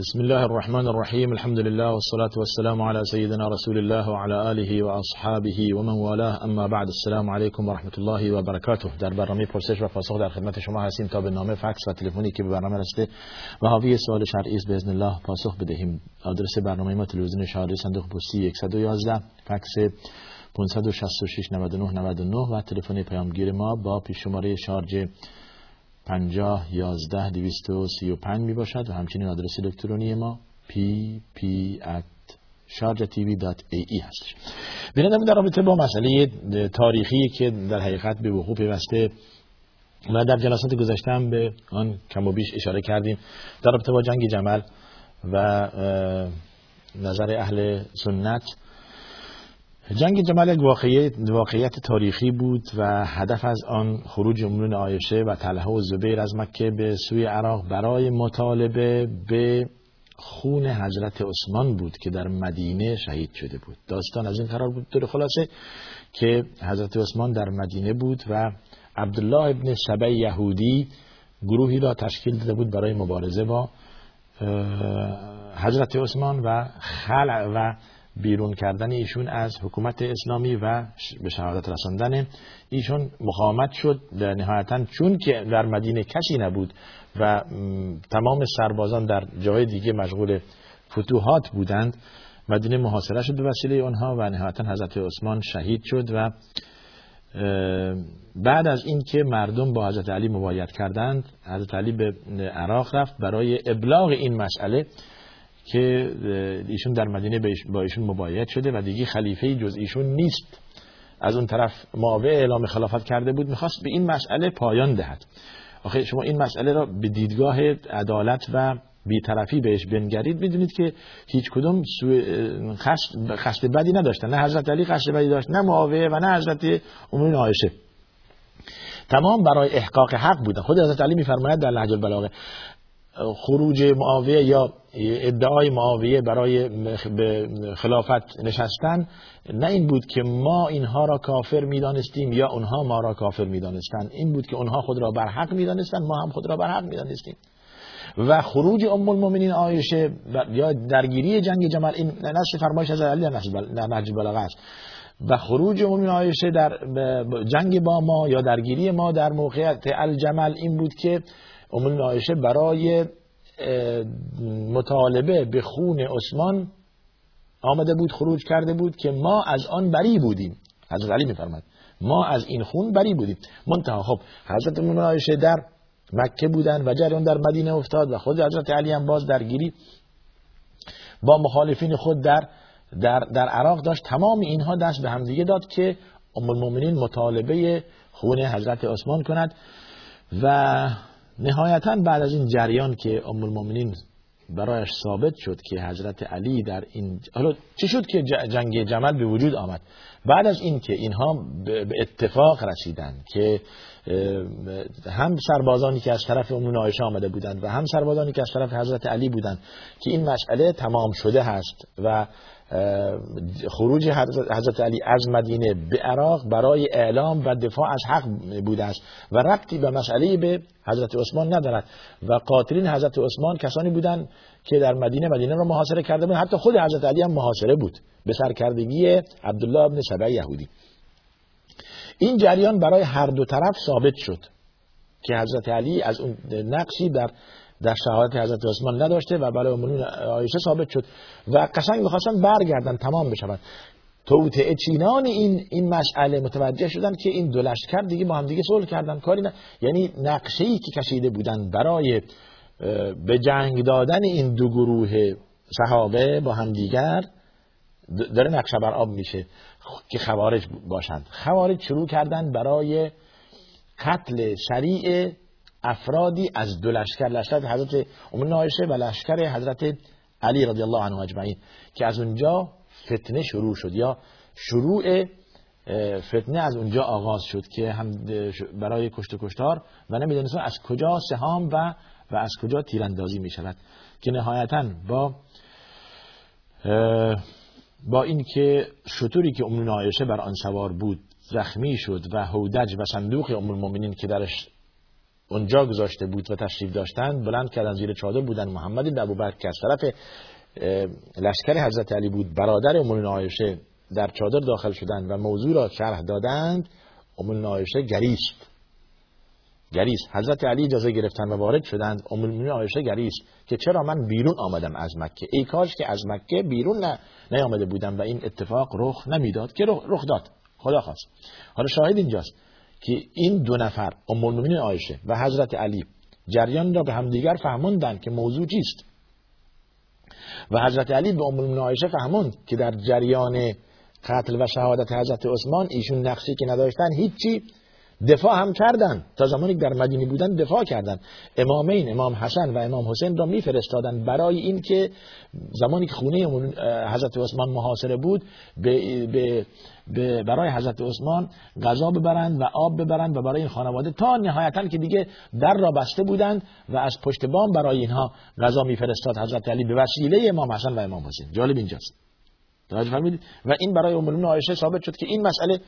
بسم الله الرحمن الرحیم الحمد لله والصلاة والسلام على سيدنا رسول الله وعلى آله وأصحابه ومن والاه اما بعد السلام علیکم و رحمت الله و برکاته در برنامه پرسش و پاسخ در خدمت شما هستیم تا به نامه فکس و تلفنی که به برنامه رسیده و حاوی سوال شرعی است باذن الله پاسخ بدهیم. آدرس برنامه ما تلویزیون شهری صندوق پستی 111 فکس 566 99 99 و تلفن پیامگیر ما با پیش شماره شارژ 50 11 235 می باشد و همچنین آدرس الکترونی ما pp at sharjatv.ae هستش. بینندم در رابطه با مسئله تاریخی که در حقیقت به وقوع پیوسته و در جلسات گذشته به آن کم و بیش اشاره کردیم در رابطه با جنگ جمل و نظر اهل سنت جنگ جمل یک واقعیت تاریخی بود و هدف از آن خروج امون آیشه و طلحه و زبیر از مکه به سوی عراق برای مطالبه به خون حضرت عثمان بود که در مدینه شهید شده بود. داستان از این قرار بود در خلاصه که حضرت عثمان در مدینه بود و عبدالله ابن سبع یهودی گروهی را تشکیل داده بود برای مبارزه با حضرت عثمان و خلع و بیرون کردن ایشون از حکومت اسلامی و به شهادت رساندن ایشون مقاومت شد در نهایتا چون که در مدینه کسی نبود و تمام سربازان در جای دیگه مشغول فتوحات بودند مدینه محاصره شد به وسیله آنها و نهایتا حضرت عثمان شهید شد و بعد از اینکه مردم با حضرت علی مبایت کردند حضرت علی به عراق رفت برای ابلاغ این مسئله که ایشون در مدینه با ایشون مبایعت شده و دیگه خلیفه جز ایشون نیست. از اون طرف معاویه اعلام خلافت کرده بود می‌خواست به این مسئله پایان دهد. آخه شما این مسئله را به دیدگاه عدالت و بیطرفی بهش بنگرید می‌دونید که هیچ کدوم خشت بدی نداشتن. نه حضرت علی خشت بدی داشت نه معاویه و نه حضرت امون عایشه. تمام برای احقاق حق بودن. خود حضرت علی میفرماید در لحج البلاغه خروج معاویه یا ادعای معاویه برای خلافت نشستن نه این بود که ما اینها را کافر می‌دانستیم یا اونها ما را کافر می‌دانستند این بود که اونها خود را بر حق می‌دانستند ما هم خود را بر حق می‌دانستیم. و خروج ام المؤمنین عایشه یا درگیری جنگ جمل این نص فرمایش از علی نهج بلاغه است. و خروج ام عایشه در جنگ با ما یا درگیری ما در موقعیت الجمل این بود که ام عایشه برای مطالبه به خون عثمان آمده بود خروج کرده بود که ما از آن بری بودیم. حضرت علی میفرماد ما از این خون بری بودیم. منتها خب حضرت ام عایشه در مکه بودن و جریان در مدینه افتاد و خود حضرت علی هم باز درگیری با مخالفین خود در در, در عراق داشت. تمام اینها دست به همدیگه داد که ام المؤمنین مطالبه خون حضرت عثمان کند و نهایتا بعد از این جریان که ام المؤمنین برایش ثابت شد که حضرت علی در این حالا چی شد که جنگ جمل به وجود آمد؟ بعد از این که اینها به اتفاق رسیدند که هم سربازانی که از طرف ام عایشه آمده بودند و هم سربازانی که از طرف حضرت علی بودند که این مسئله تمام شده هست و خروج حضرت علی از مدینه به عراق برای اعلام و دفاع از حق بوده است و ربطی به مسئله به حضرت عثمان ندارد. و قاتلین حضرت عثمان کسانی بودند که در مدینه مدینه را محاصره کرده بودند. حتی خود حضرت علی هم محاصره بود به سرکردگی عبدالله ابن سبع یهودی. این جریان برای هر دو طرف ثابت شد که حضرت علی از اون نقشی در در شهادت حضرت عثمان نداشته و برای امون آیشه ثابت شد و قشنگ می‌خواستن برگردن تمام بشوند. توطعه چینان این این مسئله متوجه شدن که این دو لشکر دیگه با هم دیگه صلح کردن. کاری نه. یعنی نقشه ای که کشیده بودن برای به جنگ دادن این دو گروه صحابه با هم دیگر داره نقشه بر آب میشه که خوارج باشند. خوارج شروع کردن برای قتل سریع افرادی از دو لشکر لشکر حضرت ام عایشه و لشکر حضرت علی رضی الله عنه اجمعین که از اونجا فتنه شروع شد یا شروع فتنه از اونجا آغاز شد که هم برای کشت و کشتار و نمی‌دونستن از کجا سهام و و از کجا تیراندازی می شود که نهایتا با با اینکه شطوری که ام عایشه بر آن سوار بود زخمی شد و هودج و صندوق ام المؤمنین که درش اونجا گذاشته بود و تشریف داشتند بلند کردن زیر چادر بودن. محمد بن ابوبکر که از طرف لشکر حضرت علی بود برادر ام عایشه در چادر داخل شدند و موضوع را شرح دادند ام عایشه گریست. گریست. حضرت علی اجازه گرفتن و وارد شدند. ام عایشه گریست که چرا من بیرون آمدم از مکه؟ ای کاش که از مکه بیرون نه نیامده بودم و این اتفاق رخ نمی‌داد که رخ داد. خدا خواست حالا شاهد اینجاست. که این دو نفر ام المؤمنین عایشه و حضرت علی جریان را به همدیگر فهموندن که موضوع چیست. و حضرت علی به ام المؤمنین عایشه فهموند که در جریان قتل و شهادت حضرت عثمان ایشون نقشی که نداشتن هیچی. دفاع هم کردن. تا زمانی که در مدینه بودن دفاع کردن. امامین امام حسن و امام حسین را میفرستادن. برای اینکه زمانی که خونه حضرت عثمان محاصره بود به, به برای حضرت عثمان غذا ببرند و آب ببرند و برای این خانواده تا نهایتا که دیگه در را بسته بودند و از پشت بام برای اینها غذا میفرستاد. حضرت علی به وسیله امام حسن و امام حسین. جالب اینجاست. و این برای ام عایشه ثابت شد که این مسئله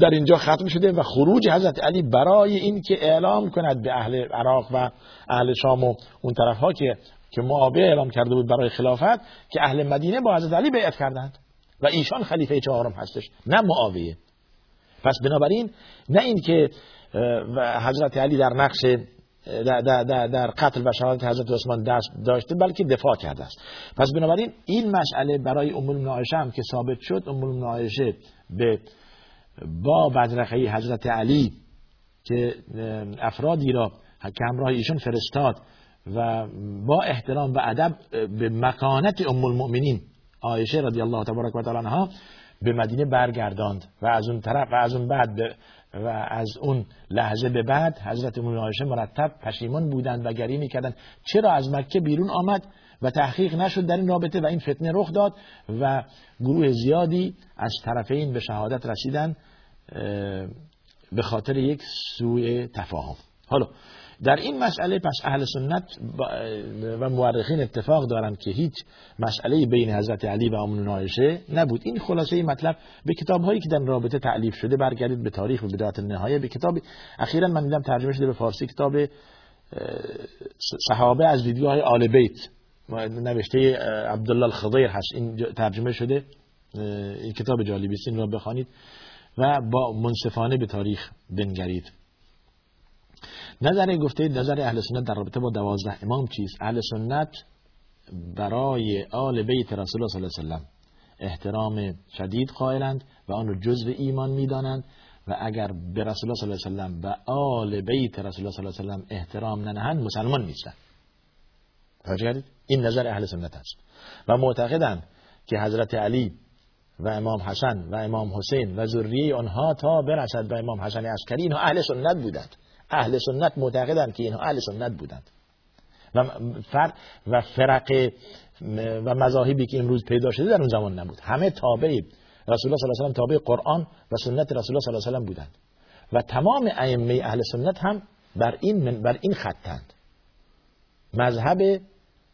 در اینجا ختم شده و خروج حضرت علی برای این که اعلام کند به اهل عراق و اهل شام و اون طرف ها که که معاویه اعلام کرده بود برای خلافت که اهل مدینه با حضرت علی بیعت کردند. و ایشان خلیفه چهارم هستش نه معاویه. پس بنابراین نه این که حضرت علی در نقش در, در, در قتل و شهادت حضرت عثمان دست داشته بلکه دفاع کرده است. پس بنابراین این مسئله برای ام المؤمنین هم که ثابت شد ام المؤمنین به با بدرقه حضرت علی که افرادی را که همراه ایشون فرستاد و با احترام و ادب به مکانت ام المؤمنین عایشه رضی الله تبارک و تعالی به مدینه برگرداند. و از اون طرف و از اون بعد و از اون لحظه به بعد حضرت عایشه مرتب پشیمان بودند و گری می‌کردند. چرا از مکه بیرون آمد و تحقیق نشد در این رابطه و این فتنه رخ داد و گروه زیادی از طرفین به شهادت رسیدند به خاطر یک سوء تفاهم. حالا در این مسئله پس اهل سنت و مورخین اتفاق دارند که هیچ مسئله بین حضرت علی و ام عایشه نبود. این خلاصه مطلب به کتاب هایی که در رابطه تعلیف شده برگردید به تاریخ و بدایت النهایه. به کتاب اخیرا من دیدم ترجمه شده به فارسی کتاب صحابه از دیدگاه آل بیت. نوشته عبدالله الخضیر هست. این ترجمه شده این کتاب جالبی است. این را بخوانید و با منصفانه به تاریخ بنگرید. نظر گفته نظر اهل سنت در رابطه با دوازده امام چیست؟ اهل سنت برای آل بیت رسول الله صلی الله علیه وسلم احترام شدید قائلند و آن رو جزء ایمان می‌دانند و اگر به رسول الله صلی الله علیه وسلم و آل بیت رسول الله صلی الله علیه وسلم احترام ننهند مسلمان نیستند. توجه این نظر اهل سنت است. و معتقدند که حضرت علی و امام حسن و امام حسین و ذریه آنها تا برسد به امام حسن عسکری اینها اهل سنت بودند. اهل سنت معتقدند که اینها اهل سنت بودند. و فرق و فرق و مذاهبی که امروز پیدا شده در اون زمان نبود. همه تابع رسول الله صلی الله علیه و تابع قرآن و سنت رسول الله صلی الله علیه و بودند. و تمام ائمه اهل سنت هم بر این بر این خطند مذهب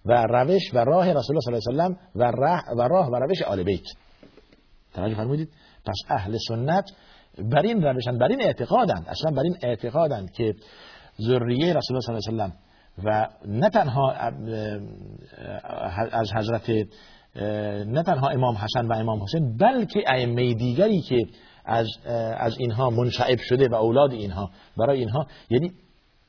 و روش و راه رسول الله صلی الله علیه و راه و راه و روش آل بیت. توجه فرمودید؟ پس اهل سنت بر این روشن بر این اعتقادند. اصلا بر این اعتقادند که ذریه رسول الله صلی الله علیه و و نه تنها از حضرت نه تنها امام حسن و امام حسین بلکه ائمه دیگری که از از اینها منشعب شده و اولاد اینها برای اینها. یعنی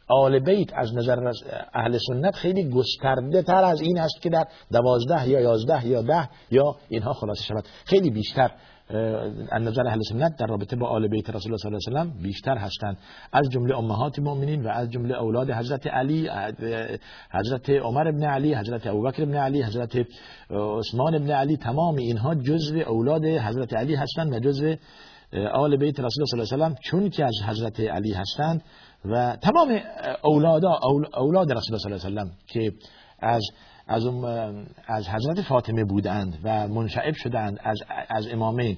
آل بیت از نظر اهل سنت خیلی گسترده تر از این است که در دوازده یا یازده یا ده یا اینها خلاصه شود. خیلی بیشتر. از نظر اهل سنت در رابطه با آل بیت رسول الله صلی الله علیه و بیشتر هستند. از جمله امهات مؤمنین و از جمله اولاد حضرت علی حضرت عمر ابن علی حضرت ابوبکر ابن علی حضرت عثمان ابن علی تمام اینها جزو اولاد حضرت علی هستند و جزو آل بیت رسول الله صلی الله علیه و چون که از حضرت علی هستند و تمام اولاد اولاد رسول الله صلی الله علیه و که از از, از حضرت فاطمه بودند و منشعب شدند از, از امامه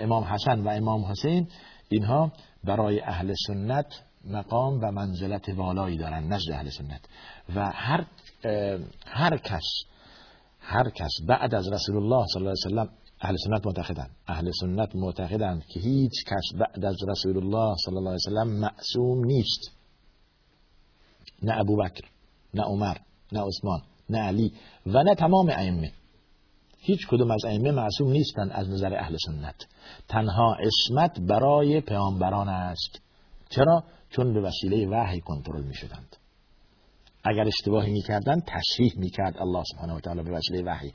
امام حسن و امام حسین. اینها برای اهل سنت مقام و منزلت والایی دارند نزد اهل سنت. و هر هر کس هر کس بعد از رسول الله صلی الله علیه و سلم اهل سنت معتقدند. اهل سنت معتقدند که هیچ کس بعد از رسول الله صلی الله علیه وسلم معصوم نیست. نه ابوبکر نه عمر نه عثمان. نه علی و نه تمام ائمه. هیچ کدوم از ائمه معصوم نیستند از نظر اهل سنت. تنها اسمت برای پیامبران است. چرا؟ چون به وسیله وحی کنترل می شدند اگر اشتباهی می‌کردن تشریح می‌کرد الله سبحانه و تعالی به وسیله وحی.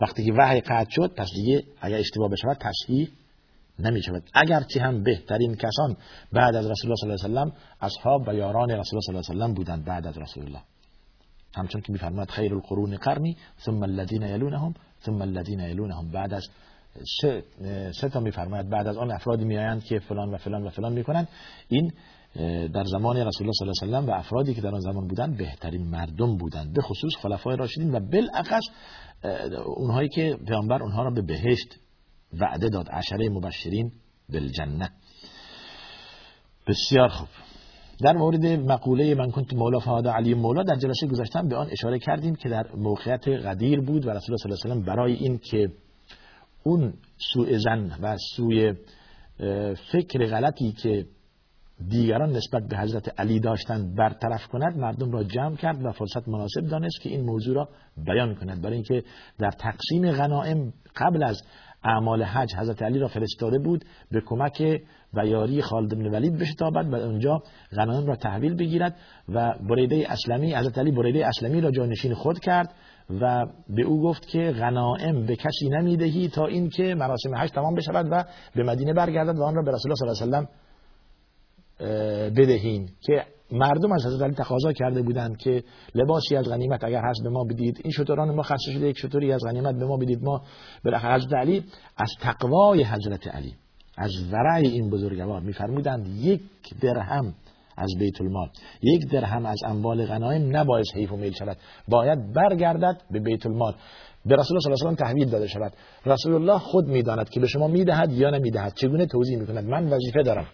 وقتی که وحی قطع شد پس دیگه اگر اشتباه بشود تصحیح نمی شود اگرچه هم بهترین کسان بعد از رسول الله صلی الله علیه و سلم اصحاب و یاران رسول الله صلی الله علیه و سلم بودند بعد از رسول الله. همچون که میفرماد خیر القرون قرنی ثم الذين يلونهم ثم الذين يلونهم بعد از سه, تا میفرماید. بعد از آن افرادی میآیند که فلان و فلان و فلان می‌کنند. این در زمان رسول الله صلی الله علیه و و افرادی که در آن زمان بودند بهترین مردم بودند. به خصوص خلفای راشدین و بالاخص اونهایی که پیامبر اونها را به بهشت وعده داد. عشره مبشرین بالجنه بسیار خوب. در مورد مقوله من کنت مولا فهادا علی مولا در جلسه گذاشتم به آن اشاره کردیم که در موقعیت قدیر بود و رسول الله صلی الله علیه و برای این که اون سوء زن و سوی فکر غلطی که دیگران نسبت به حضرت علی داشتند برطرف کند مردم را جمع کرد و فرصت مناسب دانست که این موضوع را بیان کند. برای اینکه در تقسیم غنائم قبل از اعمال حج حضرت علی را فرستاده بود به کمک و یاری خالد بن ولید بشتابد و اونجا غنائم را تحویل بگیرد و بریده اسلمی حضرت علی بریده اسلمی را جانشین خود کرد و به او گفت که غنائم به کسی نمی‌دهی تا اینکه مراسم حج تمام بشود و به مدینه برگردد و آن را به رسول الله صلی الله علیه و بدهین. که مردم از حضرت علی تقاضا کرده بودند که لباسی از غنیمت اگر هست به ما بدید این شطوران ما خرڅ شده یک شطوری از غنیمت به ما بدید ما بالاخره حضرت علی از تقوای حضرت علی. از ورای این بزرگوار میفرمودند یک درهم از بیت المال یک درهم از اموال غنایم نباید حیف و میل شود. باید برگردد به بیت المال به رسول الله صلی الله علیه و تحویل داده شود. رسول الله خود می‌داند که به شما می‌دهد یا نمی‌دهد. چگونه توضیح می‌کند؟ من وظیفه دارم.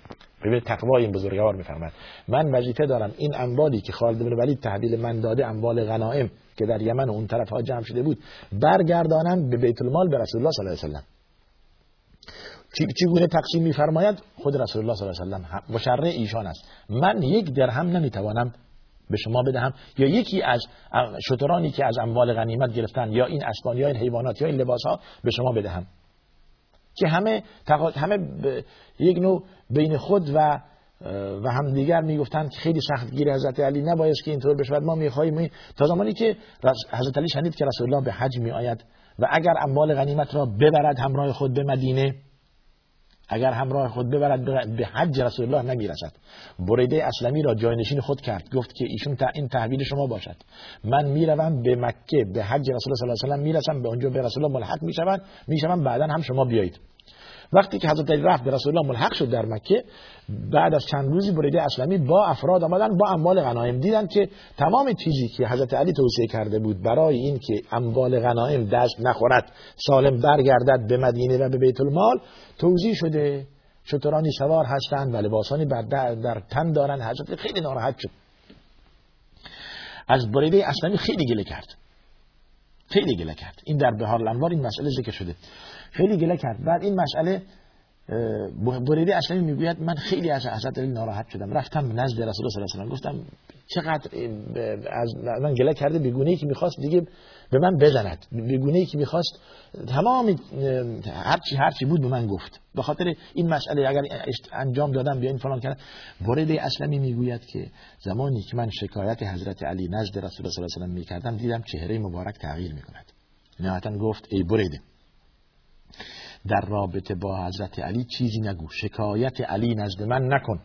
ببین تقوای این بزرگوار میفرماد من وظیفه دارم این اموالی که خالد بن ولید تحویل من داده اموال غنائم که در یمن و اون طرف ها جمع شده بود برگردانم به بیت المال به رسول الله صلی الله علیه و چگونه تقسیم میفرماید؟ خود رسول الله صلی الله علیه و سلم مشرع ایشان است. من یک درهم نمی‌توانم به شما بدهم یا یکی از شترانی که از اموال غنیمت گرفتن یا این اسبان یا این حیوانات یا این لباس ها به شما بدهم. که همه همه یک نوع بین خود و و هم دیگر می‌گفتند که خیلی سخت گیر حضرت علی نباید که اینطور بشود ما می‌خواهیم تا زمانی که حضرت علی شنید که رسول الله به حج می آید و اگر اموال غنیمت را ببرد همراه خود به مدینه اگر همراه خود ببرد به حج رسول الله نمی‌رسد. بریده اسلمی را جاینشین خود کرد گفت که ایشون تا این تحویل شما باشد. من می‌روم به مکه به حج رسول الله صلی الله علیه و می‌رسم به اونجا به رسول الله ملحق می‌شوند می‌شوم بعدا هم شما بیایید. وقتی که حضرت علی رفت به رسول الله ملحق شد در مکه بعد از چند روزی بریده اسلمی با افراد آمدن با اموال غنایم. دیدن که تمام چیزی که حضرت علی توصیه کرده بود برای این که اموال غنایم دست نخورد سالم برگردد به مدینه و به بیت المال توضیح شده. شترانی سوار هستند و لباسانی بر در تن دارن حضرت خیلی ناراحت شد. از بریده اسلمی خیلی گله کرد. خیلی گله کرد. این در بهار الانوار این مسئله ذکر شده. خیلی گله کرد. بعد این مسئله بریده اصلا می‌گوید من خیلی از حضرت علی ناراحت شدم. رفتم نزد رسول الله صلی الله علیه و گفتم چقدر از من گله کرده بیگونه ای که می‌خواست دیگه به من بزند. بیگونه ای که می‌خواست تمام هرچی هرچی بود به من گفت. به خاطر این مسئله اگر انجام دادم بیاین فلان کردم. برده اسلمی می‌گوید که زمانی که من شکایت حضرت علی نزد رسول الله صلی الله علیه و می‌کردم دیدم چهره مبارک تغییر می‌کند. نهایتا گفت ای بریده در رابطه با حضرت علی چیزی نگو. شکایت علی نزد من نکن.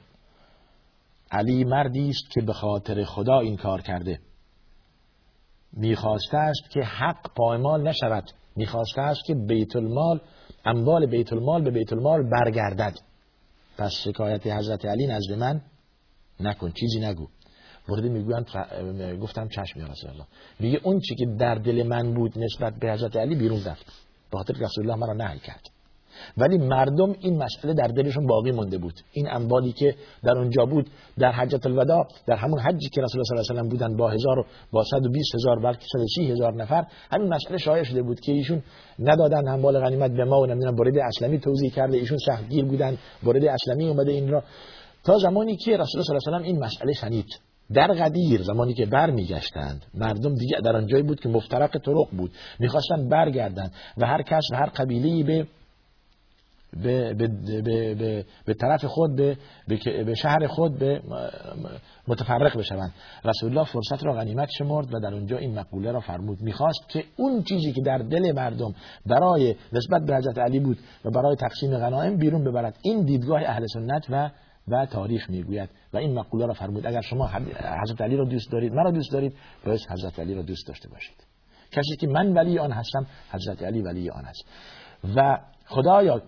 علی مردی است که به خاطر خدا این کار کرده. می‌خواسته است که حق پایمال نشود. می‌خواسته است که بیت المال اموال بیت المال به بیت المال برگردد. پس شکایت حضرت علی نزد من نکن. چیزی نگو. ورده می‌گویند گفتم چشم یا الله. میگه اون چی که در دل من بود نسبت به حضرت علی بیرون رفت. به خاطر رسول الله مرا نهی کرد. ولی مردم این مسئله در دلشون باقی مونده بود. این اموالی که در اونجا بود در حجت الوداع در همون حجی که رسول الله صلی الله علیه و بودن با هزار با 120 هزار بلکه 130 هزار نفر همین مسئله شایع شده بود که ایشون ندادن اموال غنیمت به ما و نمی‌دونم برید اسلمی توضیح کرده ایشون سختگیر بودن برید اسلمی اومده این را. تا زمانی که رسول الله صلی الله علیه و این مسئله شنید. در قدیر زمانی که برمیگشتند مردم دیگه در آنجایی بود که مفترق طرق بود. می‌خواستن برگردن و هر کس و هر قبیله به به, به, به, به طرف خود به, به شهر خود به متفرق بشوند. رسول الله فرصت را غنیمت شمرد و در اونجا این مقوله را فرمود. می‌خواست که اون چیزی که در دل مردم برای نسبت به حضرت علی بود و برای تقسیم غنایم بیرون ببرد. این دیدگاه اهل سنت و و تاریخ می‌گوید. و این مقوله را فرمود اگر شما حضرت علی را دوست دارید مرا دوست دارید باید حضرت علی را دوست داشته باشید. کسی که من ولی آن هستم حضرت علی ولی آن است. و خدایا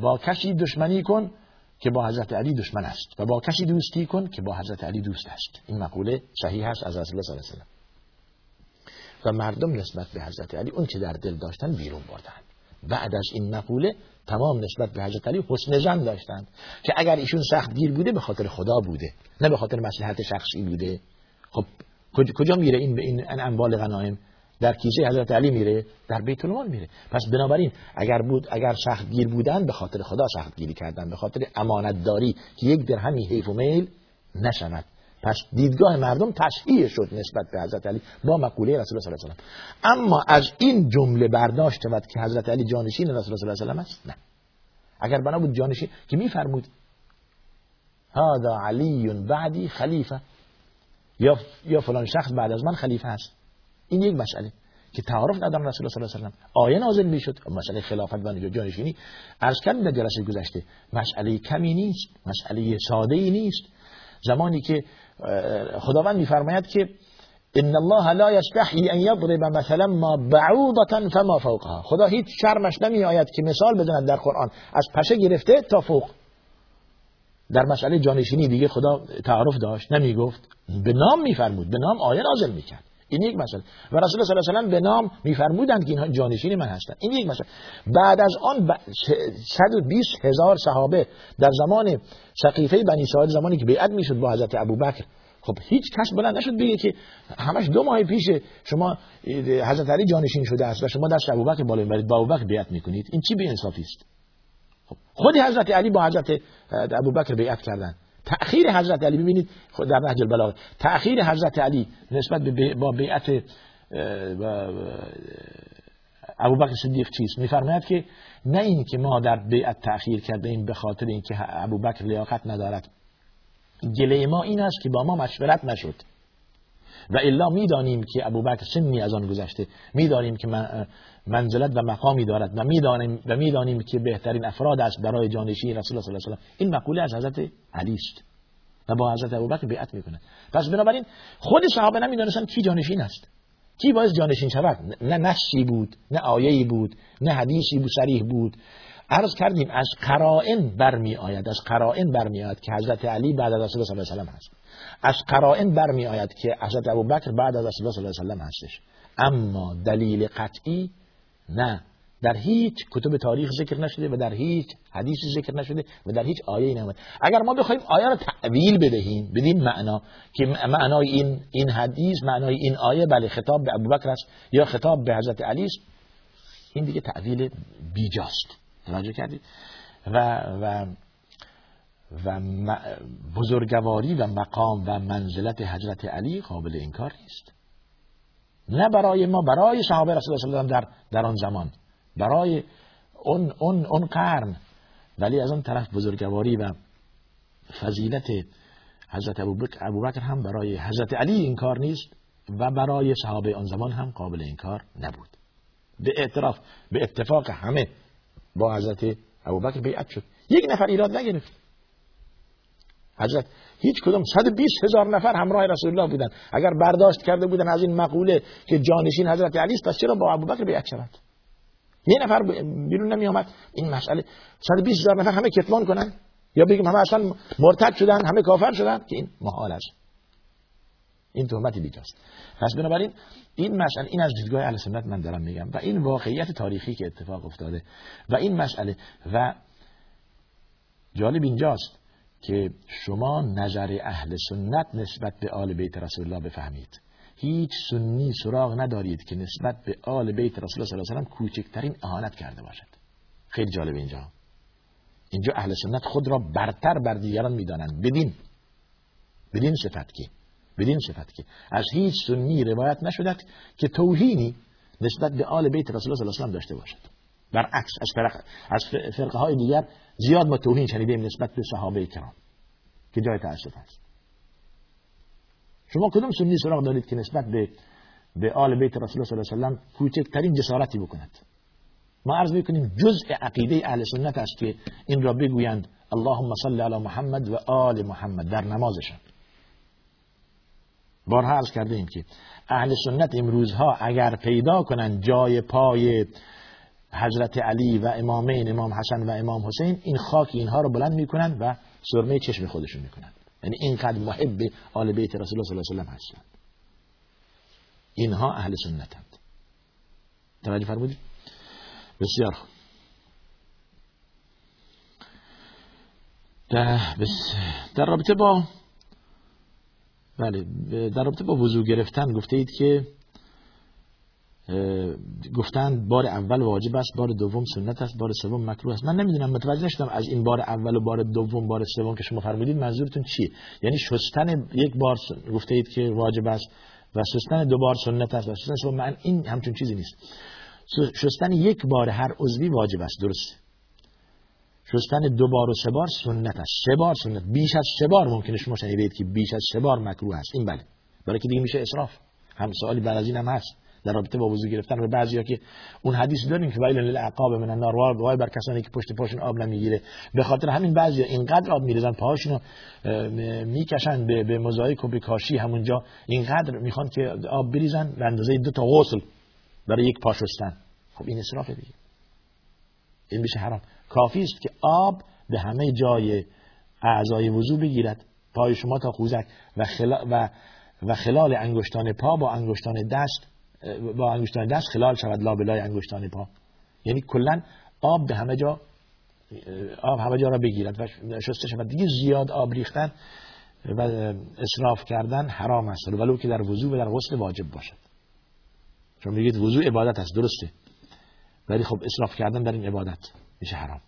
با کسی دشمنی کن که با حضرت علی دشمن است و با کسی دوستی کن که با حضرت علی دوست است. این مقوله صحیح است از رسول الله صلی و مردم نسبت به حضرت علی اون که در دل داشتن بیرون بردن. بعد از این مقوله تمام نسبت به حضرت علی حسن زن داشتند که اگر ایشون سخت گیر بوده به خاطر خدا بوده نه به خاطر مصلحت شخصی بوده. خب کجا میره این به این اموال غنایم؟ در کیسه حضرت علی میره در بیت المال میره. پس بنابراین اگر بود اگر سخت گیر بودن به خاطر خدا سخت گیری کردن به خاطر امانت داری که یک درهمی حیف و میل نشود. پس دیدگاه مردم تشهیه شد نسبت به حضرت علی با مقوله رسول الله صلی الله علیه و اما از این جمله برداشت شود که حضرت علی جانشین رسول الله صلی الله علیه و است؟ نه. اگر بنا بود جانشین که میفرمود هذا علی بعدی خلیفه. یا یا فلان شخص بعد از من خلیفه است. این یک مسئله که تعارف ندارم رسول الله صلی الله علیه و آیه نازل می‌شد. مسئله خلافت و جانشینی. عرض کردم در جلسه گذشته مسئله کمی نیست مسئله ساده ای نیست. زمانی که خداوند میفرماید که ان الله لا یستحی ان یضرب مثلا ما بعوضه فما فوقها. خدا هیچ شرمش نمی آید که مثال بزند در قرآن. از پشه گرفته تا فوق. در مسئله جانشینی دیگه خدا تعارف داشت نمی گفت به نام میفرمود. به نام آیه نازل می‌کرد. این یک مسئله. و رسول الله صلی الله علیه و به نام میفرمودند که اینها جانشین من هستند. این یک مسئله. بعد از آن 120 هزار صحابه در زمان سقیفه بنی ساعد زمانی که بیعت می‌شد با حضرت ابوبکر خب هیچ کس بلند نشد بگه که همش دو ماه پیش شما حضرت علی جانشین شده است و شما دست ابوبکر بالا می‌برید. با ابوبکر بیعت می‌کنید. این چی به انصافی است؟ خب خود حضرت علی با حضرت ابوبکر بیعت کردن. تأخیر حضرت علی ببینید خود در نهج البلاغه تأخیر حضرت علی نسبت به با بیعت ابوبکر صدیق چیست میفرماید که نه این که ما در بیعت تأخیر کرده این به خاطر اینکه ابوبکر لیاقت ندارد. گله ما این است که با ما مشورت نشد. و الا می‌دانیم که ابوبکر سنی از آن گذشته. می‌دانیم که منزلت و مقامی دارد و می‌دانیم و می‌دانیم که بهترین افراد است برای جانشین رسول الله صلی الله علیه و این مقوله از حضرت علی است و با حضرت ابوبکر بیعت می‌کنه. پس بنابراین خود صحابه نمی‌دونستن کی جانشین است. کی باید جانشین شود؟ نه نصی بود نه آیه‌ای بود نه حدیثی بود صریح بود. عرض کردیم از قرائن برمی آید از قرائن برمی آید که حضرت علی بعد از رسول الله صلی الله علیه و هست. از قرائن برمی آید که حضرت ابوبکر بعد از رسول الله صلی الله علیه و هستش. اما دلیل قطعی نه. در هیچ کتب تاریخ ذکر نشده و در هیچ حدیثی ذکر نشده و در هیچ آیه نمیده اگر ما بخوایم آیه را تعویل بدهیم بدین معنا که معنای این این حدیث معنای این آیه بله خطاب به ابوبکر است یا خطاب به حضرت علی است این دیگه تعویل بیجاست. توجه کردید و و و بزرگواری و مقام و منزلت حضرت علی قابل انکار نیست. نه برای ما برای صحابه رسول الله صلی الله علیه و در در آن زمان. برای اون اون اون قرن. ولی از اون طرف بزرگواری و فضیلت حضرت ابوبکر هم برای حضرت علی این کار نیست و برای صحابه آن زمان هم قابل این کار نبود. به اعتراف به اتفاق همه با حضرت ابوبکر بیعت شد. یک نفر ایراد نگرفت. حضرت هیچ کدوم 120 هزار نفر همراه رسول الله بودن. اگر برداشت کرده بودن از این مقوله که جانشین حضرت علی است پس چرا با ابوبکر بیعت شود؟ یه نفر بیرون نمی آمد این مسئله 120 هزار نفر همه کتمان کنن؟ یا بگیم همه اصلا مرتد شدن همه کافر شدن؟ که این محال است. این تهمتی بیجاست. پس بنابراین این مسئله این از دیدگاه اهل سنت من دارم میگم. و این واقعیت تاریخی که اتفاق افتاده. و این مسئله و جالب اینجاست. که شما نظر اهل سنت نسبت به آل بیت رسول الله بفهمید. هیچ سنی سراغ ندارید که نسبت به آل بیت رسول الله صلی الله علیه و کوچکترین اهانت کرده باشد. خیلی جالب اینجا. اینجا اهل سنت خود را برتر بر دیگران می‌دانند. بدین. بدین صفت که بدین صفت که از هیچ سنی روایت نشدد که توهینی نسبت به آل بیت رسول الله صلی الله علیه و داشته باشد. برعکس از فرق از فرقه های دیگر زیاد ما توهین شنیدیم نسبت به صحابه کرام که جای تاسف است شما کدوم سنی سراغ دارید که نسبت به به آل بیت رسول الله صلی الله علیه و کوچکترین جسارتی بکند؟ ما عرض می‌کنیم جزء عقیده اهل سنت است که این را بگویند اللهم صل علی محمد و آل محمد در نمازشان. بارها عرض کرده ایم که اهل سنت امروزها اگر پیدا کنند جای پای حضرت علی و امامین امام حسن و امام حسین این خاک اینها رو بلند می‌کنند و سرمه چشم خودشون می‌کنند یعنی اینقدر محب آل بیت رسول الله صلی الله علیه و هستند اینها اهل سنتند. توجه فرمودید؟ بسیار خوب. در رابطه با بله در رابطه با وضوع گرفتن گفته اید که گفتند بار اول واجب است بار دوم سنت است بار سوم مکروه است. من نمی‌دونم متوجه نشدم از این بار اول و بار دوم بار سوم که شما فرمودید منظورتون چیه یعنی شستن یک بار گفته اید که واجب است و شستن دو بار سنت است و شستن سوم من این همچون چیزی نیست. شستن یک بار هر عضوی واجب است درست شستن دو بار و سه بار سنت است. سه بار سنت. بیش از سه بار ممکنه شما شنیدید که بیش از سه بار مکروه است. این بله. برای که دیگه میشه اسراف هم سوالی بعد از این هم هست. در رابطه با وضو گرفتن و بعضیا که اون حدیث داریم که ویل للعقاب من النار وای بر کسانی که پشت پاشون آب نمی‌گیره. به خاطر همین بعضیا اینقدر آب میریزن پاهاشون می‌کشن به به موزاییک و به کاشی همونجا اینقدر می‌خوان که آب بریزن به اندازه دو تا غسل برای یک پا شستن. خب این اسرافه دیگه. این میشه حرام. کافی است که آب به همه جای اعضای وضو بگیرد. پای شما تا خوزک و, خلا و, و خلال انگشتان پا با انگشتان دست با انگشتان دست خلال شود لابلای انگشتان پا. یعنی کلا آب به همه جا آب همه جا را بگیرد و شسته شود. دیگه زیاد آب ریختن و اصراف کردن حرام است. ولو که در وضو و در غسل واجب باشد. چون میگید وضو عبادت است درسته. ولی خب اصراف کردن در این عبادت میشه حرام.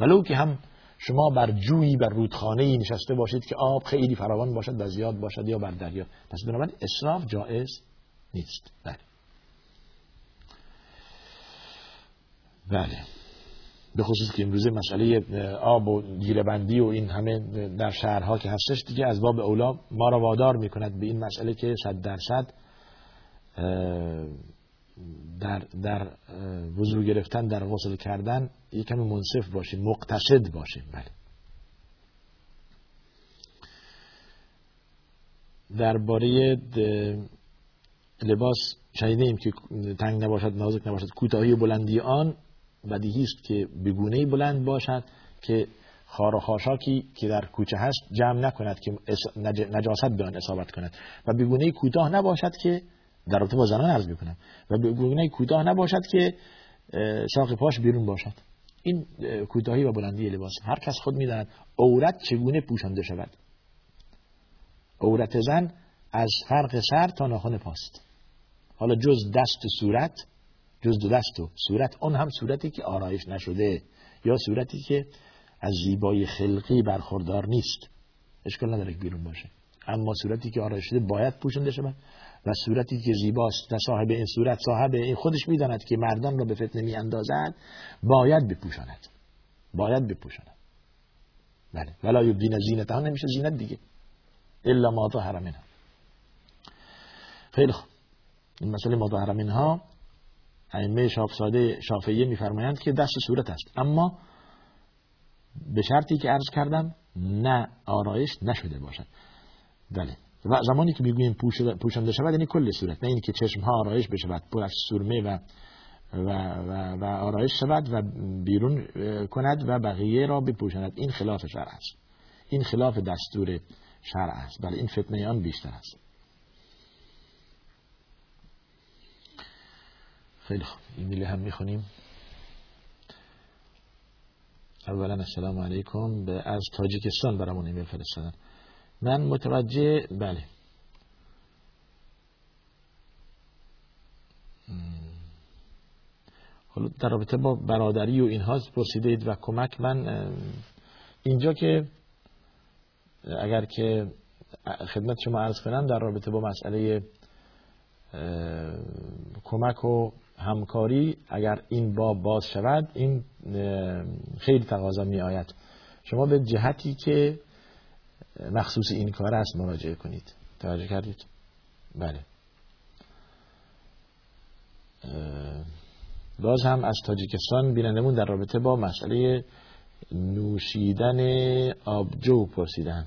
ولو که هم شما بر جویی بر رودخانه نشسته باشید که آب خیلی فراوان باشد و زیاد باشد یا بر دریا. پس بنابراین اصراف جائز نیست. بله. بله. به خصوص که امروزه مسئله آب و گیربندی و این همه در شهرها که هستش دیگه از باب اولا ما را وادار می‌کند به این مسئله که صد درصد در, در وضو گرفتن در غسل کردن یک کمی منصف باشیم مقتصد باشیم. بله. درباره لباس شنیده ایم که تنگ نباشد نازک نباشد کوتاهی و بلندی آن بدیهی است که بگونه بلند باشد که خار و خاشاکی که در کوچه هست جمع نکند که نجاست به آن اصابت کند. و بگونه کوتاه نباشد که در رابطه با زنان عرض می‌کنم. و بگونه کوتاه نباشد که ساق پاش بیرون باشد. این کوتاهی و بلندی لباس. هر کس خود می‌داند عورت چگونه پوشانده شود. عورت زن از فرق سر تا ناخن پاست. حالا جز دست و صورت جز دو دست و صورت اون هم صورتی که آرایش نشده یا صورتی که از زیبایی خلقی برخوردار نیست. اشکال نداره که بیرون باشه. اما صورتی که آرایش شده باید پوشنده شود و صورتی که زیباست و صاحب این صورت صاحب این خودش می‌داند که مردان را به فتنه می اندازد باید بپوشاند. باید بپوشاند. بله. ولا یبدین زینت ها نمیشه زینت دیگه. الا ما ظهر منها. خیلی خوب. این مسئله ما ظهر منها ائمه شافساده شافعیه میفرمایند که دست صورت است. اما به شرطی که عرض کردم نه آرایش نشده باشد. بله. و زمانی که می‌گوییم پوشانده شود یعنی کل صورت نه اینکه چشم ها آرایش بشود از سرمه و و, و, و آرایش شود و بیرون کند و بقیه را بپوشاند. این خلاف شرع است. این خلاف دستور شرع است. بله این فتنه آن بیشتر است. خیلی خوب. ایمیل هم می‌خونیم. اولا السلام علیکم. به از تاجیکستان برامون ایمیل فرستادن. من متوجه بله. حالا در رابطه با برادری و اینها پرسیدید و کمک من اینجا که اگر که خدمت شما عرض کنم در رابطه با مسئله کمک و همکاری اگر این باب باز شود این خیلی تقاضا می آید شما به جهتی که مخصوص این کار است مراجعه کنید. توجه کردید؟ بله. باز هم از تاجیکستان بینندمون در رابطه با مسئله نوشیدن آبجو پرسیدن.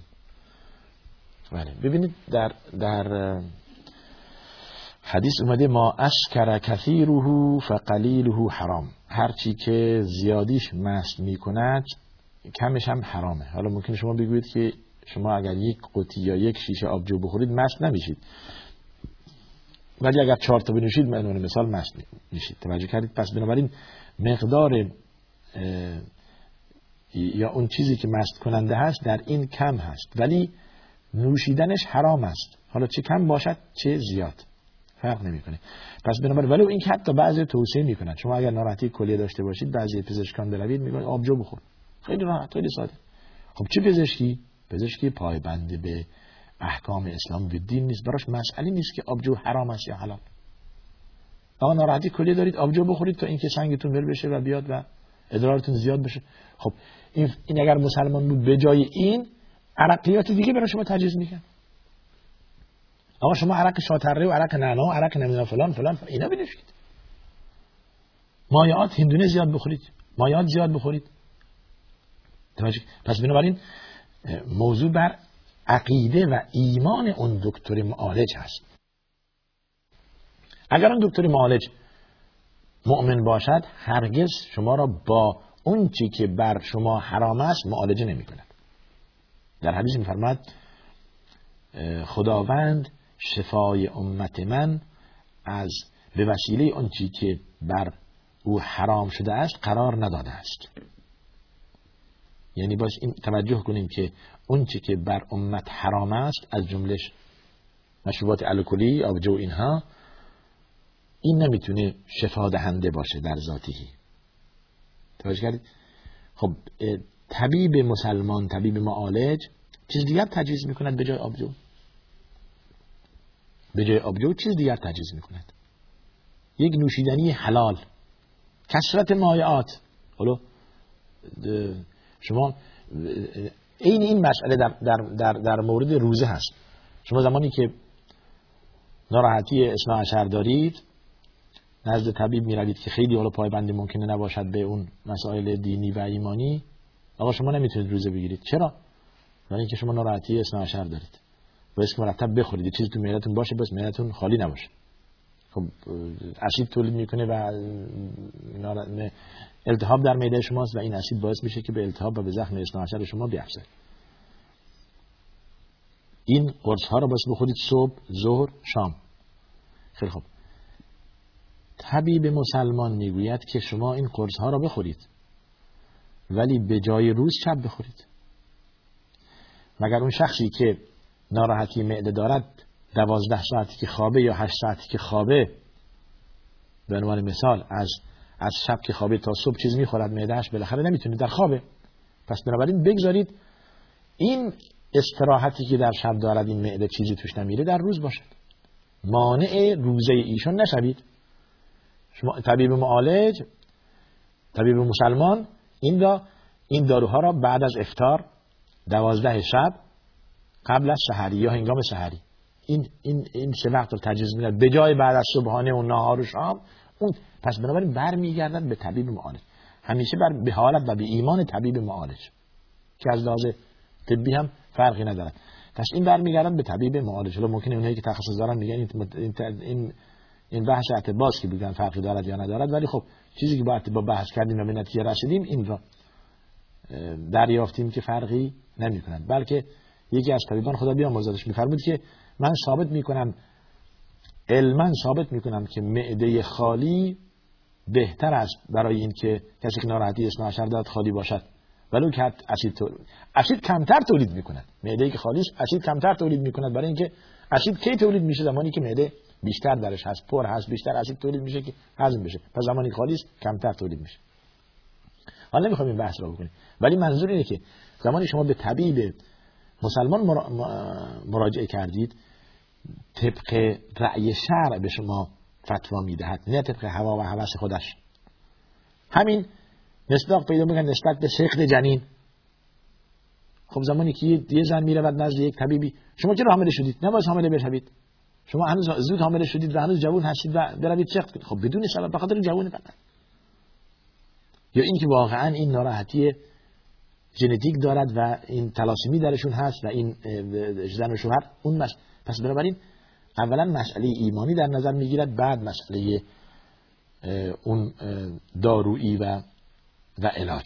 بله. ببینید در در حدیث اومده ما اشکر کثیره فقلیله حرام. هرچی که زیادیش مست می‌کند کمش هم حرامه. حالا ممکن شما بگویید که شما اگر یک قطی یا یک شیشه آبجو بخورید مست نمیشید. ولی اگر چهار تا بنوشید من مثال مست میشید. توجه کردید. پس بنابراین مقدار یا اون چیزی که مست کننده هست در این کم هست. ولی نوشیدنش حرام است. حالا چه کم باشد چه زیاد. فرق نمی‌کنه. پس بنابراین ولی این که حتی بعضی توصیه می‌کنن. شما اگر ناراحتی کلیه داشته باشید بعضی پزشکان بروید میگن آبجو بخور. خیلی راحت خیلی ساده. خب چه پزشکی؟ پزشکی پایبند به احکام اسلام و دین نیست. براش مسئله نیست که آبجو حرام است یا حلال. آقا ناراحتی کلیه دارید آبجو بخورید تا اینکه سنگتون بر بشه و بیاد و ادرارتون زیاد بشه. خب این, اگر مسلمان بود به جای این عرقیات دیگه برای شما تجویز میکن آقا شما عرق شاتره و عرق نعنا و عرق نمی‌دونم فلان فلان. اینا بنوشید. مایعات هندونه زیاد بخورید. مایعات زیاد بخورید. پس بنابراین موضوع بر عقیده و ایمان اون دکتر معالج هست. اگر اون دکتر معالج مؤمن باشد هرگز شما را با اون چی که بر شما حرام است معالجه نمی کند در حدیث میفرماد خداوند شفای امت من از به وسیله چی که بر او حرام شده است قرار نداده است. یعنی باش این توجه کنیم که اون چی که بر امت حرام است از جملش مشروبات الکلی آبجو اینها این نمی‌تونه شفا دهنده باشه در ذاتیه. توجه کردید؟ خب طبیب مسلمان طبیب معالج چیز دیگر تجویز می‌کند به جای آبجو؟ به جای آبجو چیز دیگر تجویز می‌کند. یک نوشیدنی حلال. کسرت مایعات. حالا شما این این مسئله در, در, در, در مورد روزه هست. شما زمانی که ناراحتی اصلاح عشر دارید نزد طبیب می‌روید که خیلی حالا پایبندی ممکنه نباشد به اون مسائل دینی و ایمانی آقا شما نمی‌تونید روزه بگیرید. چرا؟ برای اینکه شما ناراحتی اصلاح عشر دارید. باید مرتب بخورید. چیزی تو معدتون باشه بس معدتون خالی نباشه. خب اسید تولید می‌کنه و التهاب در معده شماست و این اسید باعث میشه که به التهاب و به زخم اصلاح شما بیفزه. این قرص ها رو باید بخورید صبح ظهر شام. خیلی خوب. طبیب مسلمان می‌گوید که شما این قرص ها را بخورید ولی به جای روز شب بخورید. مگر اون شخصی که ناراحتی معده دارد دوازده ساعتی که خوابه یا هشت ساعتی که خوابه. به عنوان مثال از از شب که خوابه تا صبح چیز می‌خورد معدهش بالاخره نمی‌تونه در خوابه. پس بنابراین بگذارید این استراحتی که در شب دارد این معده چیزی توش نمیره در روز باشد. مانع روزه ایشون نشوید. شما طبیب معالج طبیب مسلمان این را این داروها را بعد از افتار دوازده شب قبل از سحری یا هنگام سحری این این این سه وقت رو تجویز میدن؟ به جای بعد از صبحانه و نهار و شام اون پس بنابراین برمیگردن به طبیب معالج. همیشه بر به حالت و به ایمان طبیب معالج. که از لحاظ طبی هم فرقی ندارد. پس این برمیگردن به طبیب معالج. حالا ممکنه اونایی که تخصص دارن میگن این این این بحث اعتباس که بگن فرقی دارد یا ندارد. ولی خب چیزی که با با بحث کردیم و به نتیجه رسیدیم این را دریافتیم که فرقی نمی کند بلکه یکی از طبیبان خدا بیامرزادش میفرمود که من ثابت می‌کنم علما ثابت می‌کنم که معده خالی بهتر است برای اینکه کسی که ناراحتی اثنا داد خالی باشد. ولو که اسید اسید کمتر تولید می‌کند. معده که خالیش اسید کمتر تولید می‌کند. برای اینکه اسید کی تولید میشه؟ زمانی که معده بیشتر درش هست پر هست بیشتر اسید تولید میشه که هضم بشه. پس زمانی خالیش کمتر تولید میشه. حالا نمی‌خوام این بحث رو بکنیم. ولی منظور اینه که زمانی شما به طبیب مسلمان مراجعه کردید طبق رأی شرع به شما فتوا می‌دهد نه طبق هوا و هوس خودش. همین مصداق پیدا می‌کنه نسبت به سخت جنین. خب زمانی که یه زن میره بعد نزد یک طبیبی شما چرا حامله شدید؟ نباید حامله بشوید. شما هنوز زود حامله شدید و هنوز جوان هستید و بروید کنید خب بدون سبب به خاطر جوان فقط. یا اینکه واقعا این ناراحتی ژنتیک دارد و این تلاسمی درشون هست و این زن و شوهر اون مس... پس بنابراین اولا مسئله ایمانی در نظر می‌گیرد بعد مسئله اون دارویی و و علاج.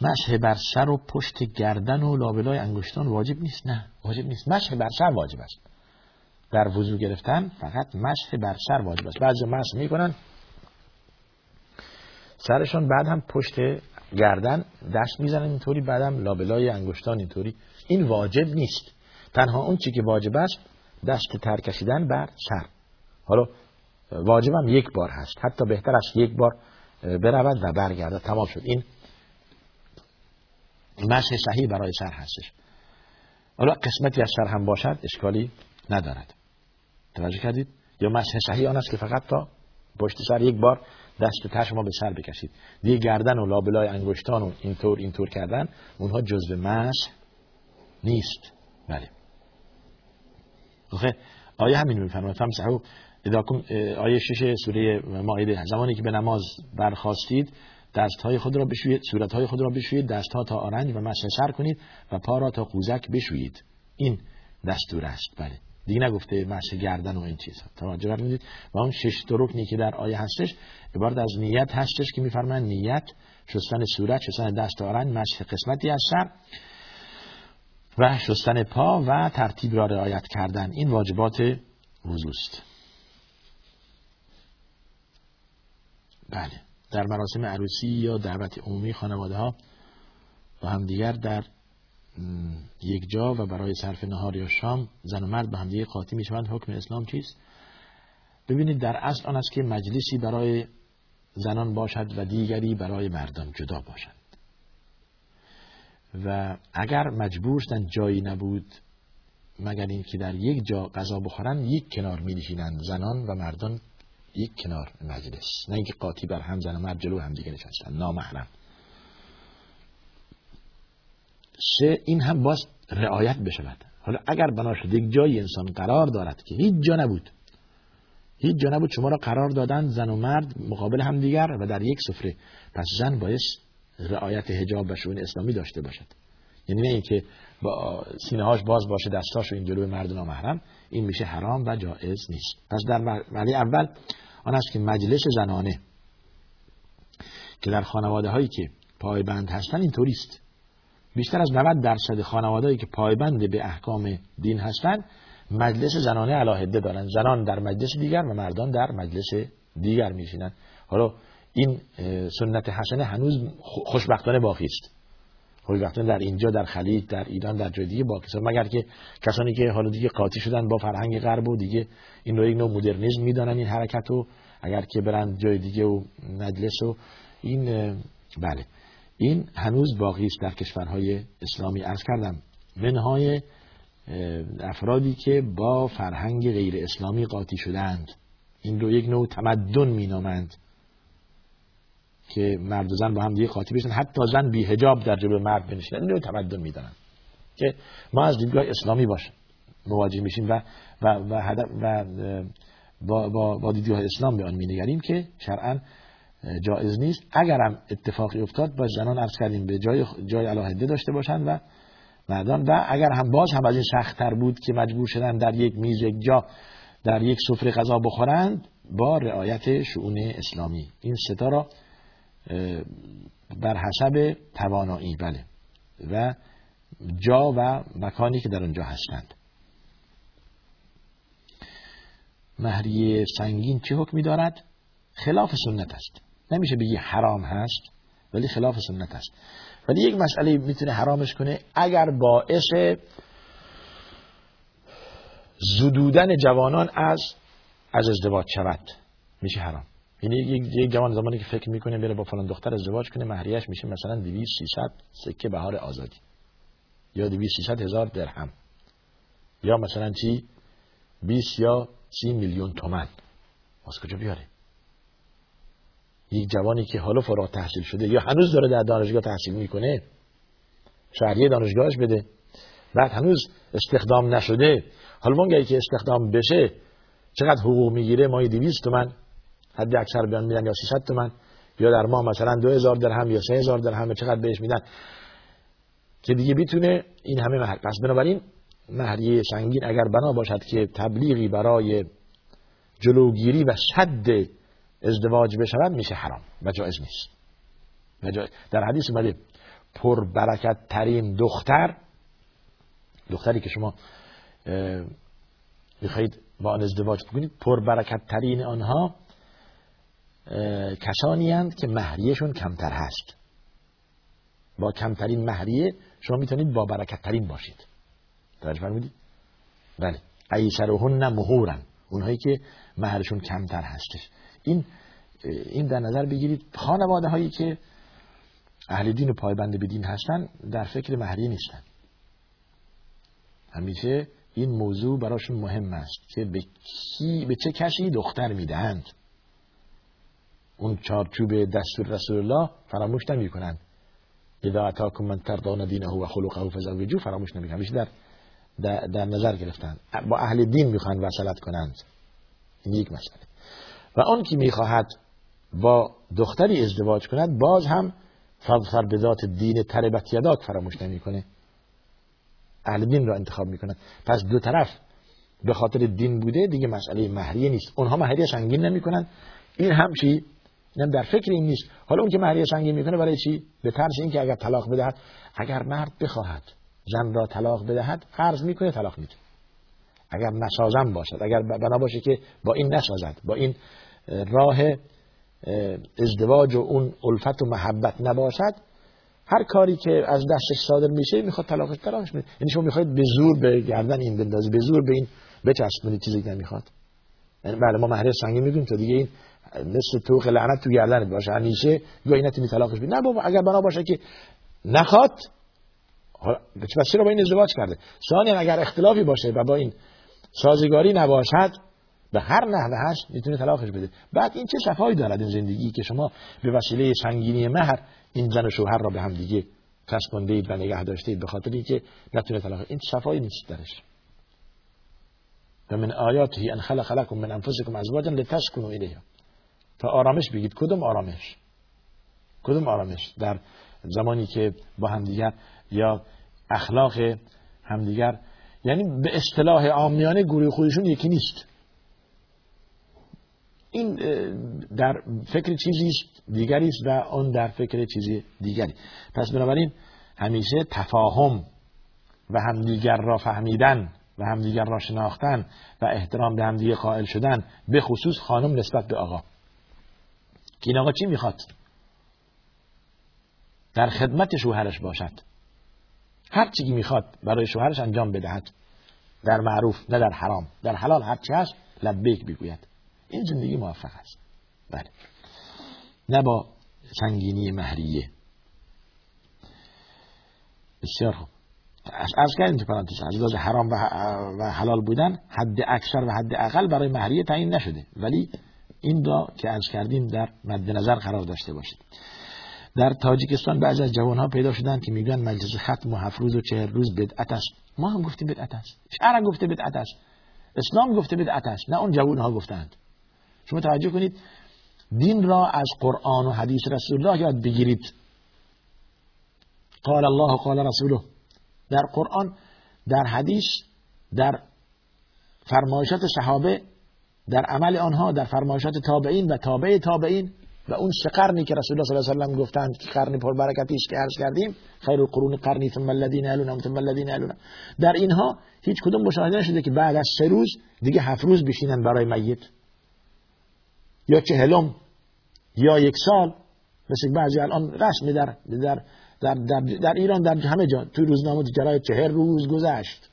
مسح بر سر و پشت گردن و لابلای انگشتان واجب نیست؟ نه واجب نیست. مسح بر سر واجب است. در وضو گرفتن فقط مسح بر سر واجب است. بعضی مسح می‌کنن سرشون بعد هم پشت گردن دست می‌زنن اینطوری بعدم لابلای انگشتان اینطوری. این واجب نیست. تنها اون چی که واجب است دست تر کشیدن بر سر. حالا واجبم یک بار هست. حتی بهتر است یک بار برود و برگرده تمام شد. این مسح صحیح برای سر هستش. حالا قسمتی از سر هم باشد اشکالی ندارد. توجه کردید؟ یا مسح صحیح آن است که فقط تا پشت سر یک بار دست و شما به سر بکشید. دیگه گردن و لابلای انگشتان و اینطور اینطور کردن اونها جزء مسح نیست. بله. آیه همین میفرماید. فمسحو آیه شش سوره مائده. زمانی که به نماز برخواستید دست های خود را بشویید صورت های خود را بشویید دست ها تا آرنج و مسح سر کنید و پا را تا قوزک بشویید. این دستور است. بله. دیگه نگفته مسح گردن و این چیز توجه فرمودید. و اون شش رکنی که در آیه هستش عبارت از نیت هستش که میفرمایند نیت شستن صورت شستن دست آرنج مسح قسمتی از سر و شستن پا و ترتیب را رعایت کردن. این واجبات وضوست بله. در مراسم عروسی یا دعوت عمومی خانواده ها با همدیگر در یک جا و برای صرف نهار یا شام زن و مرد به همدیگه قاطی می‌شوند. حکم اسلام چیست؟ ببینید در اصل آن است که مجلسی برای زنان باشد و دیگری برای مردان جدا باشد. و اگر مجبور شدن جایی نبود مگر اینکه در یک جا غذا بخورن یک کنار می زنان و مردان یک کنار مجلس. نه اینکه قاطی بر هم زن و مرد جلو هم دیگه نشستن. نامحرم. سه این هم باز رعایت بشود. حالا اگر بنا شد یک جای انسان قرار دارد که هیچ جا نبود هیچ جا نبود شما را قرار دادن زن و مرد مقابل هم دیگر و در یک سفره. پس زن باید رعایت حجاب و شون اسلامی داشته باشد. یعنی نه اینکه با سینه هاش باز باشه دستاشو این جلوی مرد نامحرم این میشه حرام و جائز نیست. پس در مرحله اول آن است که مجلس زنانه که در خانواده هایی که پایبند هستن اینطوری است بیشتر از 90 درصد خانواده که پایبند به احکام دین هستند مجلس زنانه علاهده دارن زنان در مجلس دیگر و مردان در مجلس دیگر میشینن حالا این سنت حسنه هنوز خوشبختانه باقی است. خوشبختانه در اینجا در خلیج در ایران در جای دیگه باقی است. مگر که کسانی که حالا دیگه قاطی شدن با فرهنگ غرب و دیگه این رو یک نوع مدرنیسم می‌دانن این حرکت و اگر که برند جای دیگه و مجلس و این بله. این هنوز باقی است در کشورهای اسلامی. ارز کردم منهای افرادی که با فرهنگ غیر اسلامی قاطی شدند. این رو یک نوع تمدن مینامند که مرد و زن با هم دیگه قاطی بشن حتی زن بی هجاب در جلو مرد بنشینن این رو تمدن می‌دانن که ما از دیدگاه اسلامی باش مواجه میشیم و و و, و با, با, با دیدگاه اسلام به آن مینگریم که شرعا جایز نیست. اگرم اتفاقی افتاد با زنان عرض کردیم به جای جای علاهده داشته باشند و مردان. و اگر هم باز هم از این سختتر بود که مجبور شدن در یک میز یک جا در یک سفره غذا بخورند با رعایت شعون اسلامی. این ستا را بر حسب توانایی بله. و جا و مکانی که در اونجا هستند. مهریه سنگین چه حکمی دارد؟ خلاف سنت است. نمیشه بگی حرام هست ولی خلاف سنت است ولی یک مسئله می‌تونه حرامش کنه اگر باعث زدودن جوانان از از ازدواج شود میشه حرام. یعنی یک جوان زمانی که فکر می‌کنه بره با فلان دختر ازدواج کنه مهریش میشه مثلا 200 300 سکه بهار آزادی یا 200 300 هزار درهم یا مثلا چی؟ 20 یا 30 میلیون تومن. از کجا بیاره؟ یک جوانی که حالا فارغ تحصیل شده یا هنوز داره در دانشگاه تحصیل می‌کنه شهریه دانشگاهش بده. بعد هنوز استخدام نشده. حالا اون که استخدام بشه چقدر حقوق می‌گیره؟ مای 200 تومن حد اکثر بیان میدن یا 300 تومن یا در ماه مثلا 2000 درهم یا 3000 درهم چقدر بهش میدن؟ که دیگه بیتونه این همه مهر پس بنابراین مهریه سنگین اگر بنا باشد که تبلیغی برای جلوگیری و صد ازدواج بشود میشه حرام. و جایز نیست. در حدیث اومده پر برکت ترین دختر دختری که شما می‌خواهید با آن ازدواج بکنید پر برکت ترین آنها کسانی هند که مهریهشون کمتر هست. با کمترین مهریه شما می‌تونید با برکت ترین باشید. توجه فرمودید بله. ایسرهن مهورن. اونهایی که مهرشون کمتر هستش. این این در نظر بگیرید. خانواده هایی که اهل دین و پایبند به دین هستن در فکر مهریه نیستن. همیشه این موضوع براشون مهم است که به, کی، به چه کسی دختر می‌دهند. اون چارچوب دستور رسول الله فراموش نمی کنند اذا اتاکم من تردان دینه و خلقه فزوجو فراموش نمی همیشه در, در, در نظر گرفتن. با اهل دین می‌خوان وصلت کنند. این یک مسئله. و آن که می‌خواهد با دختری ازدواج کند باز هم فضفر به ذات دین تربت یداک فراموش نمی‌کنه. اهل دین را انتخاب می‌کنن پس دو طرف به خاطر دین بوده دیگه مسئله مهریه نیست. اونها مهریه سنگین نمی‌کنن. این هم چی؟ نه در فکر این نیست. حالا اون که مهریه سنگین می‌کنه برای چی؟ به ترس اینکه اگر طلاق بدهد اگر مرد بخواهد زن را طلاق بدهد فرض می‌کنه طلاق میده. اگر نسازم باشد اگر بنا باشه که با این نسازد با این راه ازدواج و اون الفت و محبت نباشد هر کاری که از دستش صادر میشه می‌خواد طلاقش طلاقش میده یعنی شما می‌خواید به زور به گردن این بندازی به زور به این بچسبونید چیزی که نمی‌خواد. یعنی بله ما مهر سنگین می‌دونیم تو دیگه این مثل توخ لعنت تو گردن باشه. همیشه یا اینت می طلاقش بده نه بابا اگر بنا باشه که نخواد پس چرا با این ازدواج کرده؟ ثانیا اگر اختلافی باشه و با این سازگاری نباشد به هر نحوه هست می‌تونه طلاقش بده. بعد این چه صفایی دارد این زندگی که شما به وسیله سنگینی مهر این زن و شوهر را به هم دیگه چسبانده اید و نگه داشته اید به خاطر اینکه نتونه طلاق این صفایی نیست درش. و من آیاته ان خلق لكم من انفسكم ازواجا لتسكنوا الیها. تا آرامش بگید. کدوم آرامش؟ کدوم آرامش؟ در زمانی که با همدیگر یا اخلاق همدیگر یعنی به اصطلاح عامیانه گروه خودشون یکی نیست. این در فکر چیزی دیگری است و اون در فکر چیزی دیگری. پس بنابراین همیشه تفاهم و همدیگر را فهمیدن و همدیگر را شناختن و احترام به همدیگه قائل شدن به خصوص خانم نسبت به آقا. که این آقا چی می‌خواد؟ در خدمت شوهرش باشد. هر چیزی می‌خواد برای شوهرش انجام بدهد. در معروف نه در حرام. در حلال هر چی هست لبیک بگوید این زندگی موفق است. بله. نه با سنگینی مهریه. بسیار خوب. از کردیم تو پرانتز از حرام و حلال بودن حد اکثر و حد اقل برای مهریه تعیین نشده. ولی این را که از کردیم در مد نظر قرار داشته باشید در تاجیکستان بعضی از جوان ها پیدا شدن که میگن مجلس ختم و هفت روز و چهر روز بدعت است. ما هم گفتیم بدعت است. شرع گفته بدعت است. اسلام گفته بدعت است. نه اون جوان ها گفتند. شما توجه کنید دین را از قرآن و حدیث رسول الله یاد بگیرید. قال الله قال رسوله. در قرآن در حدیث در فرمایشات صحابه در عمل آنها در فرمایشات تابعین و تابع تابعین و اون سه قرنی که رسول الله صلی الله علیه و گفتند که قرن پربرکتی است که عرض کردیم خیر القرون قرنی ثم الذين يلونهم ثم الذين در اینها هیچ کدوم مشاهده نشده که بعد از سه روز دیگه هفت روز بشینن برای میت. یا چهلم یا یک سال مثل بعضی الان رسمی در در در, در, در ایران در همه جا توی روزنامه جرای چهر روز گذشت.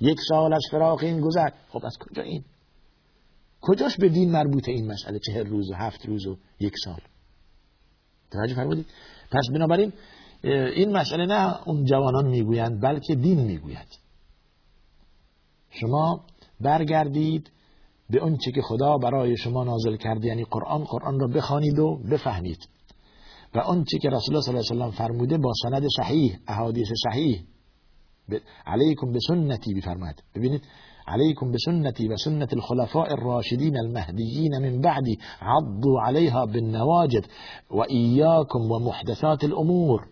یک سال از فراق این گذشت. خب از کجا این؟ کجاش به دین مربوطه این مسئله چهر روز و هفت روز و یک سال؟ توجه فرمودید؟ پس بنابراین این مسئله نه اون جوانان می‌گویند بلکه دین می‌گوید. شما برگردید به اون که خدا برای شما نازل کرده یعنی قرآن قرآن را بخوانید و بفهمید. و اون که رسول الله صلی الله علیه و فرموده با سند صحیح احادیث صحیح. علیکم به سنتی بفرماد ببینید عليكم بسنتي وسنة الخلفاء الراشدين المهديين من بعدي عضوا عليها بالنواجد وإياكم ومحدثات الأمور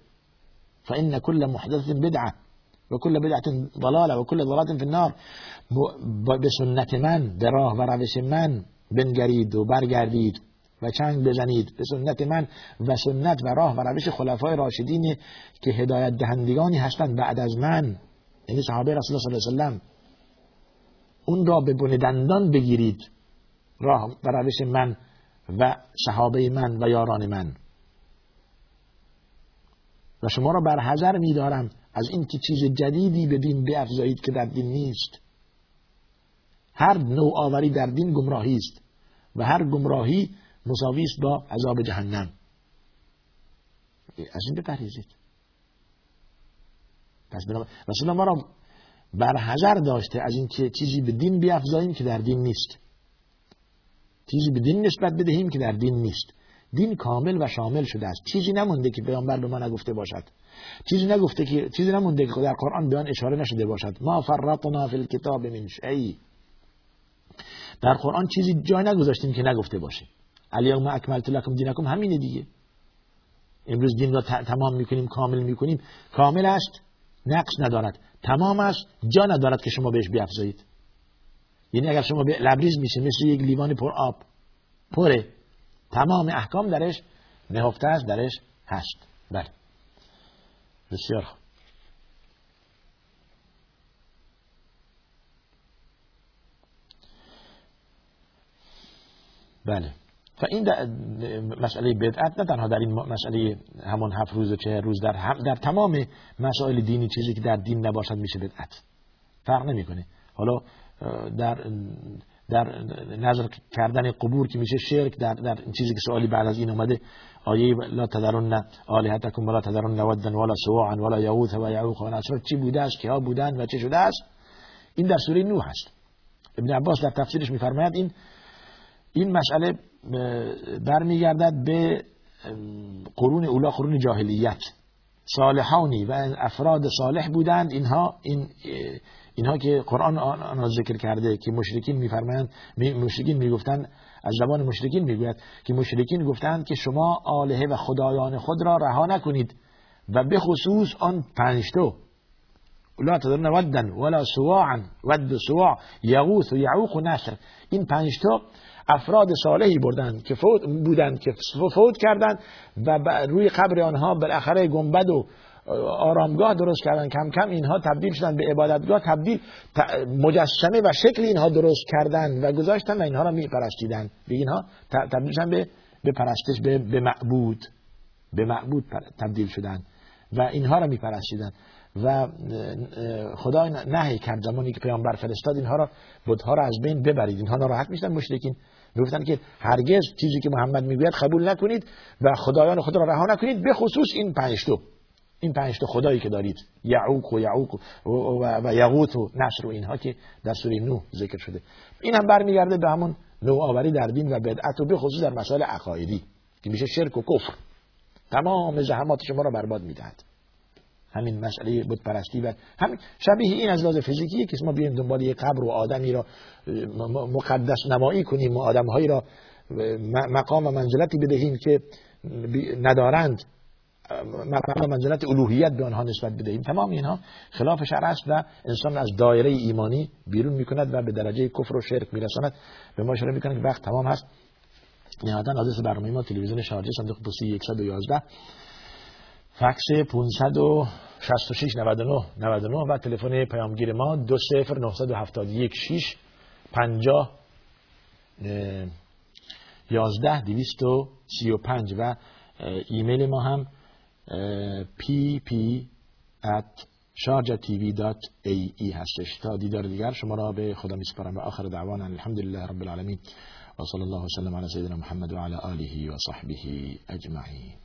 فإن كل محدث بدعة. وكل بدعة ضلالة وكل ضلالة في النار. بسنة من؟ براه و من؟ بنگرید و برگردید و چنگ بزنید. به سنت من؟ و سنت و راه و روش خلفای راشدین که هدایت دهندگانی هستند بعد از من. یعنی صحابه رسول الله صلی الله علیه و اون را به بن دندان بگیرید. راه و روش من و صحابه من و یاران من. و شما را بر حذر میدارم. از این که چیز جدیدی به دین بیافزایید که در دین نیست. هر نوع آوری در دین گمراهی است و هر گمراهی مساوی است با عذاب جهنم. از این بپرهیزید. پس رسول ما را بر حذر داشته از اینکه چیزی به دین بیافزاییم که در دین نیست. چیزی به دین نسبت بدهیم که در دین نیست. دین کامل و شامل شده است. چیزی نمونده که پیامبر به ما نگفته باشد. چیزی نگفته که چیزی نمونده که در قرآن بیان اشاره نشده باشد. ما فرطنا فی الكتاب من شیء. در قرآن چیزی جای نگذاشتیم که نگفته باشه الیوم اکملت لکم دینکم همینه دیگه. امروز دین را تمام می‌کنیم کامل می‌کنیم. کامل است نقص ندارد. تمام است جا ندارد که شما بهش بیافزایید یعنی اگر شما لبریز میشه مثل یک لیوان پر آب پره. تمام احکام درش نهفته است درش هست. بله. بسیار بله. و این مسئله بدعت نه تنها در این مسئله همون هفت روز و چه روز در, هم در تمام مسائل دینی چیزی که در دین نباشد میشه بدعت. فرق نمی‌کنه. حالا در در نظر کردن قبور که میشه شرک در در چیزی که سوالی بعد از این اومده آیه لا تذرن الهتکم ولا تذرن ودن ولا سواعا ولا یغوث و یعوق و نصر چی بوده است؟ که ها بودن و چه شده است؟ این در سوره نوح است ابن عباس در تفسیرش میفرماید این این مسئله برمیگردد به قرون اولا قرون جاهلیت. صالحانی و افراد صالح بودند. اینها این اینها که قرآن آن ذکر کرده که مشرکین میفرمایند مشرکین می‌گفتند از زبان مشرکین می‌گوید که مشرکین گفتند که شما آلهه و خدایان خود را رها نکنید و به خصوص آن پنجتو لا تدرون ودن ولا سواعا ود سواع یغوث و یعوق و نصر این پنجتا افراد صالحی بردند که فوت بودند که فوت کردند و روی قبر آنها بالاخره گنبد و آرامگاه درست کردن. کم کم اینها تبدیل شدن به عبادتگاه تبدیل مجسمه و شکل اینها درست کردن و گذاشتن و اینها را می پرستیدن به اینها تبدیل شدن به به پرستش به, به معبود. به معبود تبدیل شدن و اینها را می پرستیدن و خدا نهی کرد زمانی که پیامبر فرستاد اینها را بودها را از بین ببرید. اینها ناراحت می‌شدن مشرکین. می‌گفتن که هرگز چیزی که محمد می‌گوید قبول نکنید و خدایان خود را رها نکنید به خصوص این پنج این پنج تا خدایی که دارید یعوق و یعوق و, و, یغوت و نصر و اینها که در سوره نوح ذکر شده. این هم برمیگرده به همون نوآوری در دین و بدعت و به خصوص در مسائل عقایدی که میشه شرک و کفر. تمام زحمات شما را برباد می‌دهد. همین مسئله بود پرستی و همین شبیه این از لحاظ فیزیکی که ما بیایم دنبال یک قبر و آدمی را مقدس نمایی کنیم و آدمهایی را مقام و منزلتی بدهیم که ندارند. منزلت الوهیت به آنها نسبت بدهیم تمام اینها خلاف شرع است و انسان از دایره ایمانی بیرون می‌کند و به درجه کفر و شرک میرساند. به ما اشاره می‌کنه که وقت تمام هست. نهایتا آدرس برنامه ما تلویزیون شارجه صندوق پستی 111 فکس 566 99 99 و تلفن پیامگیر ما 20 971 6 50 11 235 و ایمیل ما هم pp at sharjatv.ae هستش. تا دیدار دیگر شما را به خدا میسپارم و آخر دعوانا الحمدلله رب العالمین. و صلی الله وسلم علی سیدنا محمد و علی آله و صحبه اجمعین.